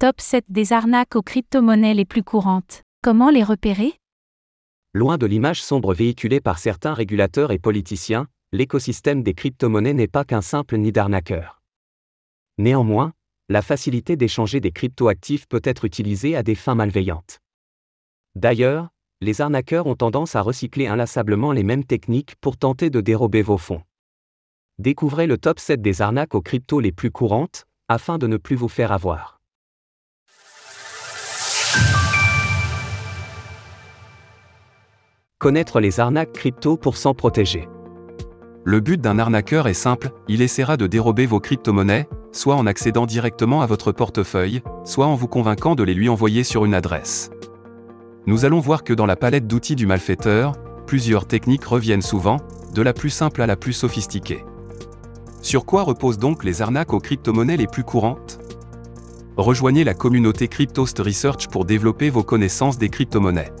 Top 7 des arnaques aux crypto-monnaies les plus courantes. Comment les repérer? Loin de l'image sombre véhiculée par certains régulateurs et politiciens, l'écosystème des crypto-monnaies n'est pas qu'un simple nid d'arnaqueurs. Néanmoins, la facilité d'échanger des crypto-actifs peut être utilisée à des fins malveillantes. D'ailleurs, les arnaqueurs ont tendance à recycler inlassablement les mêmes techniques pour tenter de dérober vos fonds. Découvrez le top 7 des arnaques aux cryptos les plus courantes, afin de ne plus vous faire avoir. Connaître les arnaques crypto pour s'en protéger. Le but d'un arnaqueur est simple, il essaiera de dérober vos crypto-monnaies, soit en accédant directement à votre portefeuille, soit en vous convainquant de les lui envoyer sur une adresse. Nous allons voir que dans la palette d'outils du malfaiteur, plusieurs techniques reviennent souvent, de la plus simple à la plus sophistiquée. Sur quoi reposent donc les arnaques aux crypto-monnaies les plus courantes? Rejoignez la communauté Cryptost Research pour développer vos connaissances des crypto-monnaies.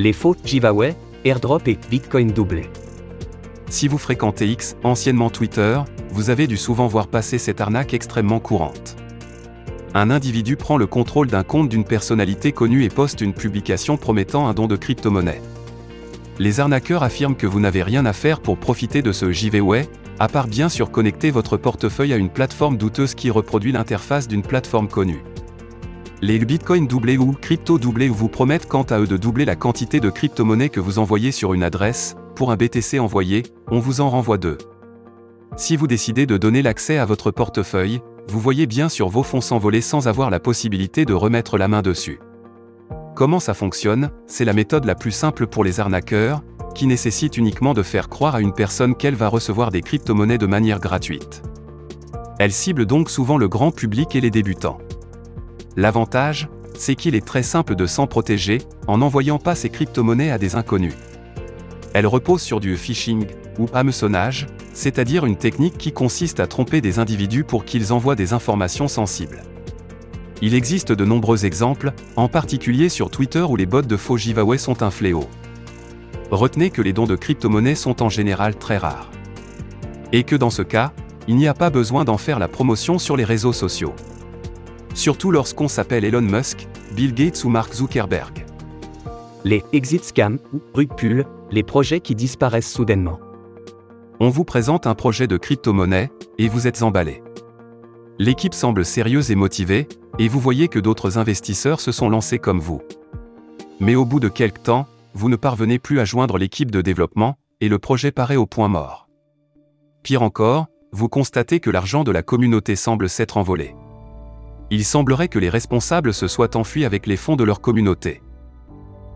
Les faux giveaway, airdrop et Bitcoin doublé. Si vous fréquentez X, anciennement Twitter, vous avez dû souvent voir passer cette arnaque extrêmement courante. Un individu prend le contrôle d'un compte d'une personnalité connue et poste une publication promettant un don de crypto-monnaie. Les arnaqueurs affirment que vous n'avez rien à faire pour profiter de ce giveaway, à part bien sûr connecter votre portefeuille à une plateforme douteuse qui reproduit l'interface d'une plateforme connue. Les bitcoins doublés ou crypto doublés vous promettent quant à eux de doubler la quantité de crypto-monnaie que vous envoyez sur une adresse, pour un BTC envoyé, on vous en renvoie deux. Si vous décidez de donner l'accès à votre portefeuille, vous voyez bien sur vos fonds s'envoler sans avoir la possibilité de remettre la main dessus. Comment ça fonctionne? C'est la méthode la plus simple pour les arnaqueurs, qui nécessite uniquement de faire croire à une personne qu'elle va recevoir des crypto-monnaies de manière gratuite. Elle cible donc souvent le grand public et les débutants. L'avantage, c'est qu'il est très simple de s'en protéger, en n'envoyant pas ces crypto-monnaies à des inconnus. Elle repose sur du phishing, ou hameçonnage, c'est-à-dire une technique qui consiste à tromper des individus pour qu'ils envoient des informations sensibles. Il existe de nombreux exemples, en particulier sur Twitter où les bots de faux giveaway sont un fléau retenez que les dons de crypto-monnaies sont en général très rares. Et que dans ce cas, il n'y a pas besoin d'en faire la promotion sur les réseaux sociaux. Surtout lorsqu'on s'appelle Elon Musk, Bill Gates ou Mark Zuckerberg. Les exit scams ou rug pull, les projets qui disparaissent soudainement. On vous présente un projet de crypto-monnaie, et vous êtes emballé. L'équipe semble sérieuse et motivée, et vous voyez que d'autres investisseurs se sont lancés comme vous. Mais au bout de quelques temps, vous ne parvenez plus à joindre l'équipe de développement, et le projet paraît au point mort. Pire encore, vous constatez que l'argent de la communauté semble s'être envolé. Il semblerait que les responsables se soient enfuis avec les fonds de leur communauté.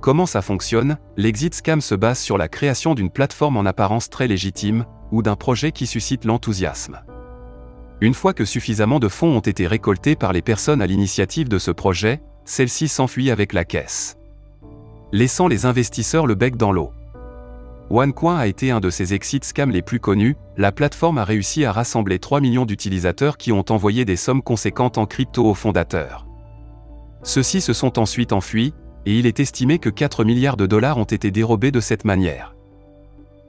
Comment ça fonctionne? L'exit scam se base sur la création d'une plateforme en apparence très légitime, ou d'un projet qui suscite l'enthousiasme. Une fois que suffisamment de fonds ont été récoltés par les personnes à l'initiative de ce projet, celle-ci s'enfuit avec la caisse laissant les investisseurs le bec dans l'eau. OneCoin a été un de ces exit scams les plus connus, la plateforme a réussi à rassembler 3 millions d'utilisateurs qui ont envoyé des sommes conséquentes en crypto aux fondateurs. Ceux-ci se sont ensuite enfuis, et il est estimé que 4 milliards de dollars ont été dérobés de cette manière.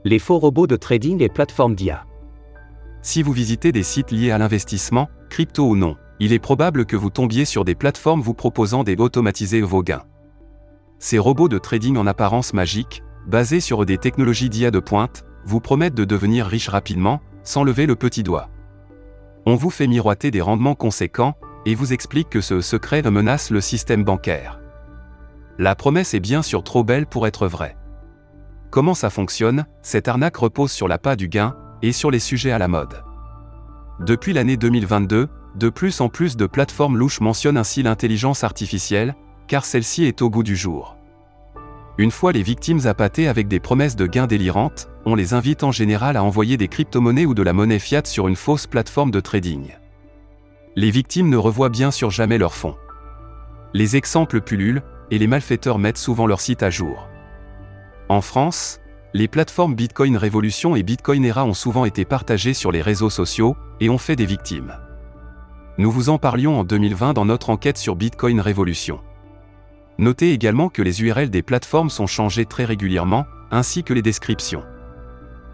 Les faux robots de trading et plateformes d'IA. Si vous visitez des sites liés à l'investissement, crypto ou non, il est probable que vous tombiez sur des plateformes vous proposant des automatiser vos gains. Ces robots de trading en apparence magique, basés sur des technologies d'IA de pointe, vous promettent de devenir riche rapidement, sans lever le petit doigt. On vous fait miroiter des rendements conséquents, et vous explique que ce secret menace le système bancaire. La promesse est bien sûr trop belle pour être vraie. Comment ça fonctionne? Cette arnaque repose sur la pas du gain, et sur les sujets à la mode. Depuis l'année 2022, de plus en plus de plateformes louches mentionnent ainsi l'intelligence artificielle, car celle-ci est au goût du jour. Une fois les victimes appâtées avec des promesses de gains délirantes, on les invite en général à envoyer des crypto-monnaies ou de la monnaie fiat sur une fausse plateforme de trading. Les victimes ne revoient bien sûr jamais leurs fonds. Les exemples pullulent, et les malfaiteurs mettent souvent leur site à jour. En France, les plateformes Bitcoin Révolution et Bitcoin Era ont souvent été partagées sur les réseaux sociaux, et ont fait des victimes. Nous vous en parlions en 2020 dans notre enquête sur Bitcoin Révolution. Notez également que les URL des plateformes sont changées très régulièrement, ainsi que les descriptions.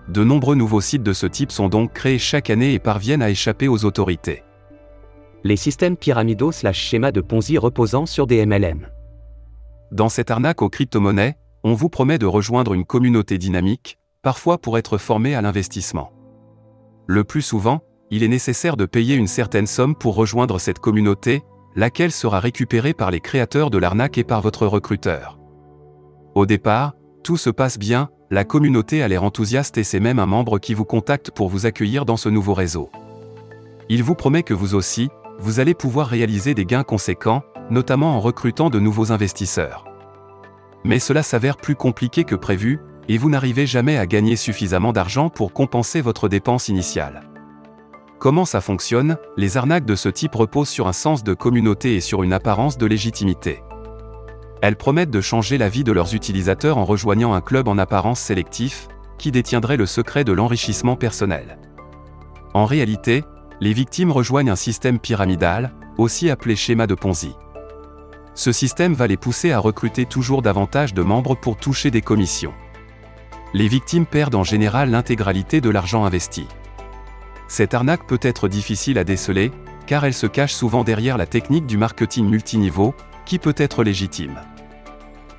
De nombreux nouveaux sites de ce type sont donc créés chaque année et parviennent à échapper aux autorités. Les systèmes pyramidaux slash schémas de Ponzi reposant sur des MLM. Dans cette arnaque aux crypto-monnaies, on vous promet de rejoindre une communauté dynamique, parfois pour être formé à l'investissement. Le plus souvent, il est nécessaire de payer une certaine somme pour rejoindre cette communauté, laquelle sera récupérée par les créateurs de l'arnaque et par votre recruteur. Au départ, tout se passe bien, la communauté a l'air enthousiaste et c'est même un membre qui vous contacte pour vous accueillir dans ce nouveau réseau. Il vous promet que vous aussi, vous allez pouvoir réaliser des gains conséquents, notamment en recrutant de nouveaux investisseurs. Mais cela s'avère plus compliqué que prévu, et vous n'arrivez jamais à gagner suffisamment d'argent pour compenser votre dépense initiale. Comment ça fonctionne? Les arnaques de ce type reposent sur un sens de communauté et sur une apparence de légitimité. Elles promettent de changer la vie de leurs utilisateurs en rejoignant un club en apparence sélectif, qui détiendrait le secret de l'enrichissement personnel. En réalité, les victimes rejoignent un système pyramidal, aussi appelé schéma de Ponzi. Ce système va les pousser à recruter toujours davantage de membres pour toucher des commissions. Les victimes perdent en général l'intégralité de l'argent investi. Cette arnaque peut être difficile à déceler, car elle se cache souvent derrière la technique du marketing multiniveau, qui peut être légitime.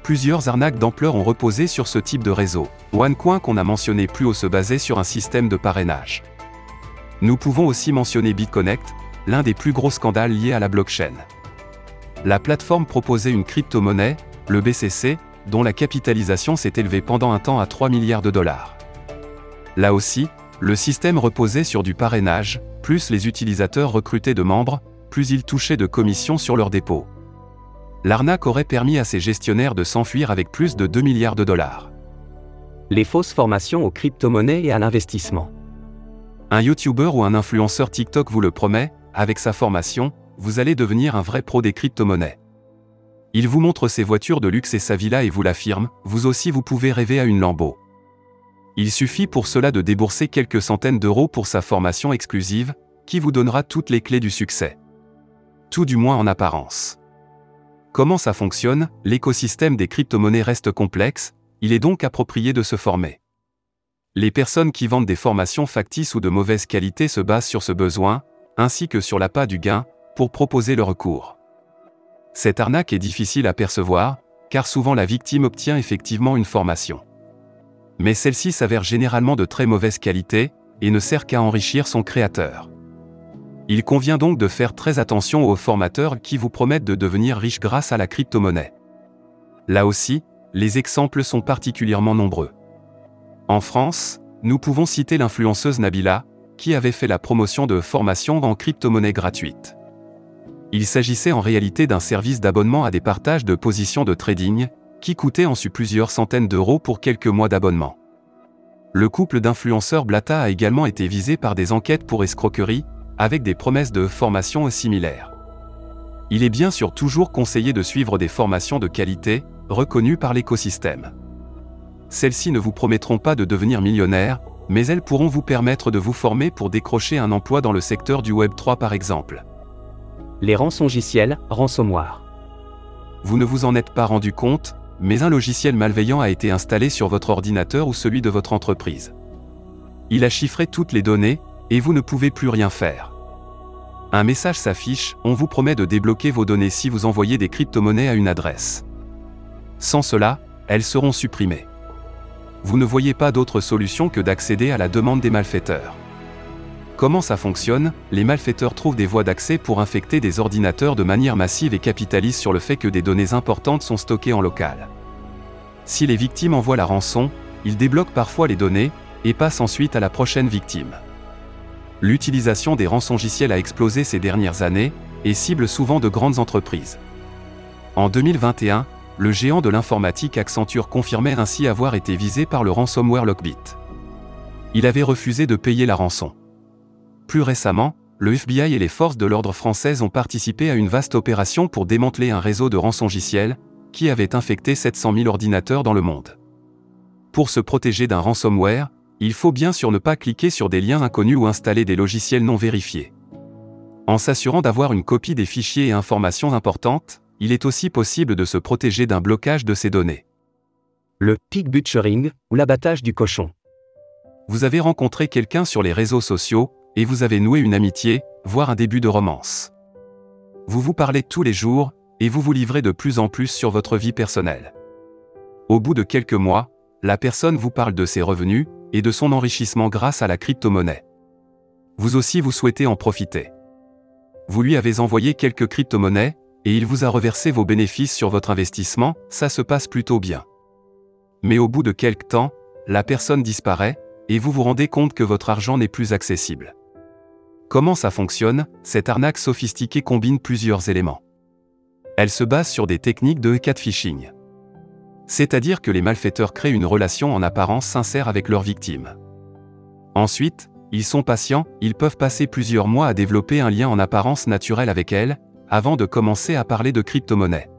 Plusieurs arnaques d'ampleur ont reposé sur ce type de réseau. OneCoin qu'on a mentionné plus haut se basait sur un système de parrainage. Nous pouvons aussi mentionner BitConnect, l'un des plus gros scandales liés à la blockchain. La plateforme proposait une crypto-monnaie, le BCC, dont la capitalisation s'est élevée pendant un temps à 3 milliards de dollars. Là aussi, le système reposait sur du parrainage, plus les utilisateurs recrutaient de membres, plus ils touchaient de commissions sur leurs dépôts l'arnaque aurait permis à ces gestionnaires de s'enfuir avec plus de 2 milliards de dollars. Les fausses formations aux crypto-monnaies et à l'investissement. Un YouTuber ou un influenceur TikTok vous le promet, avec sa formation, vous allez devenir un vrai pro des crypto-monnaies. Il vous montre ses voitures de luxe et sa villa et vous l'affirme, vous aussi vous pouvez rêver à une Lambeau. Il suffit pour cela de débourser quelques centaines d'euros pour sa formation exclusive, qui vous donnera toutes les clés du succès. Tout du moins en apparence. Comment ça fonctionne? L'écosystème des crypto-monnaies reste complexe, il est donc approprié de se former. Les personnes qui vendent des formations factices ou de mauvaise qualité se basent sur ce besoin, ainsi que sur l'appât du gain, pour proposer le recours. Cette arnaque est difficile à percevoir, car souvent la victime obtient effectivement une formation. Mais celle-ci s'avère généralement de très mauvaise qualité, et ne sert qu'à enrichir son créateur. Il convient donc de faire très attention aux formateurs qui vous promettent de devenir riche grâce à la crypto-monnaie. Là aussi, les exemples sont particulièrement nombreux. En France, nous pouvons citer l'influenceuse Nabila, qui avait fait la promotion de formations en crypto-monnaie gratuite. Il s'agissait en réalité d'un service d'abonnement à des partages de positions de trading, qui coûtait en plusieurs centaines d'euros pour quelques mois d'abonnement. Le couple d'influenceurs Blata a également été visé par des enquêtes pour escroquerie, avec des promesses de formation similaires. Il est bien sûr toujours conseillé de suivre des formations de qualité, reconnues par l'écosystème. Celles-ci ne vous promettront pas de devenir millionnaire, mais elles pourront vous permettre de vous former pour décrocher un emploi dans le secteur du Web 3 par exemple. Les rançongiciels, ransomware. Vous ne vous en êtes pas rendu compte, mais un logiciel malveillant a été installé sur votre ordinateur ou celui de votre entreprise. Il a chiffré toutes les données, et vous ne pouvez plus rien faire. Un message s'affiche, on vous promet de débloquer vos données si vous envoyez des crypto-monnaies à une adresse. Sans cela, elles seront supprimées. Vous ne voyez pas d'autre solution que d'accéder à la demande des malfaiteurs. Comment ça fonctionne? Les malfaiteurs trouvent des voies d'accès pour infecter des ordinateurs de manière massive et capitalisent sur le fait que des données importantes sont stockées en local. Si les victimes envoient la rançon, ils débloquent parfois les données, et passent ensuite à la prochaine victime l'utilisation des rançongiciels a explosé ces dernières années, et cible souvent de grandes entreprises. En 2021, le géant de l'informatique Accenture confirmait ainsi avoir été visé par le ransomware Lockbit. Il avait refusé de payer la rançon. Plus récemment, le FBI et les forces de l'ordre françaises ont participé à une vaste opération pour démanteler un réseau de rançongiciels, qui avait infecté 700 000 ordinateurs dans le monde. Pour se protéger d'un ransomware, il faut bien sûr ne pas cliquer sur des liens inconnus ou installer des logiciels non vérifiés. En s'assurant d'avoir une copie des fichiers et informations importantes, il est aussi possible de se protéger d'un blocage de ces données. Le pig butchering, ou l'abattage du cochon. Vous avez rencontré quelqu'un sur les réseaux sociaux, et vous avez noué une amitié, voire un début de romance. Vous vous parlez tous les jours, et vous vous livrez de plus en plus sur votre vie personnelle. Au bout de quelques mois, la personne vous parle de ses revenus et de son enrichissement grâce à la crypto-monnaie. Vous aussi vous souhaitez en profiter. Vous lui avez envoyé quelques crypto-monnaies, et il vous a reversé vos bénéfices sur votre investissement, ça se passe plutôt bien. Mais au bout de quelques temps, la personne disparaît, et vous vous rendez compte que votre argent n'est plus accessible. Comment ça fonctionne? Cette arnaque sophistiquée combine plusieurs éléments. Elle se base sur des techniques de catfishing. C'est-à-dire que les malfaiteurs créent une relation en apparence sincère avec leur victime. Ensuite, ils sont patients, ils peuvent passer plusieurs mois à développer un lien en apparence naturel avec elle, avant de commencer à parler de crypto-monnaie.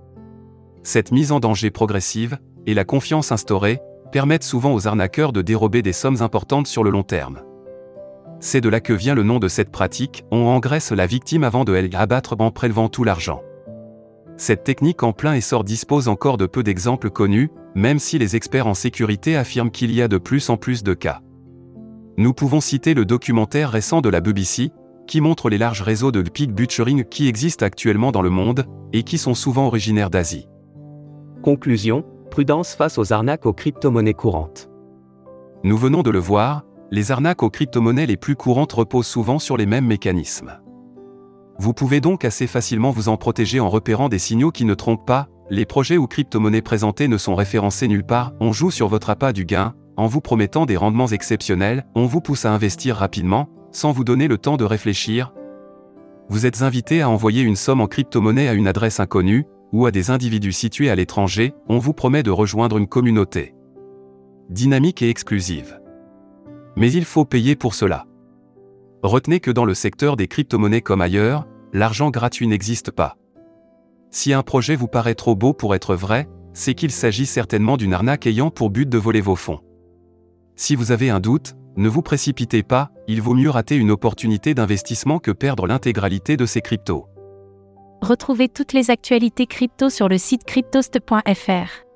Cette mise en danger progressive, et la confiance instaurée, permettent souvent aux arnaqueurs de dérober des sommes importantes sur le long terme. C'est de là que vient le nom de cette pratique, on engraisse la victime avant de l'abattre en prélevant tout l'argent. Cette technique en plein essor dispose encore de peu d'exemples connus, même si les experts en sécurité affirment qu'il y a de plus en plus de cas. Nous pouvons citer le documentaire récent de la BBC, qui montre les larges réseaux de pig butchering qui existent actuellement dans le monde, et qui sont souvent originaires d'Asie. Conclusion, prudence face aux arnaques aux crypto-monnaies courantes. Nous venons de le voir, les arnaques aux crypto-monnaies les plus courantes reposent souvent sur les mêmes mécanismes. Vous pouvez donc assez facilement vous en protéger en repérant des signaux qui ne trompent pas, les projets ou crypto-monnaies présentés ne sont référencés nulle part, on joue sur votre appât du gain, en vous promettant des rendements exceptionnels, on vous pousse à investir rapidement, sans vous donner le temps de réfléchir. Vous êtes invité à envoyer une somme en crypto-monnaie à une adresse inconnue, ou à des individus situés à l'étranger, on vous promet de rejoindre une communauté dynamique et exclusive. Mais il faut payer pour cela. Retenez que dans le secteur des crypto-monnaies comme ailleurs, l'argent gratuit n'existe pas. Si un projet vous paraît trop beau pour être vrai, c'est qu'il s'agit certainement d'une arnaque ayant pour but de voler vos fonds. Si vous avez un doute, ne vous précipitez pas, il vaut mieux rater une opportunité d'investissement que perdre l'intégralité de ces cryptos. Retrouvez toutes les actualités crypto sur le site cryptost.fr.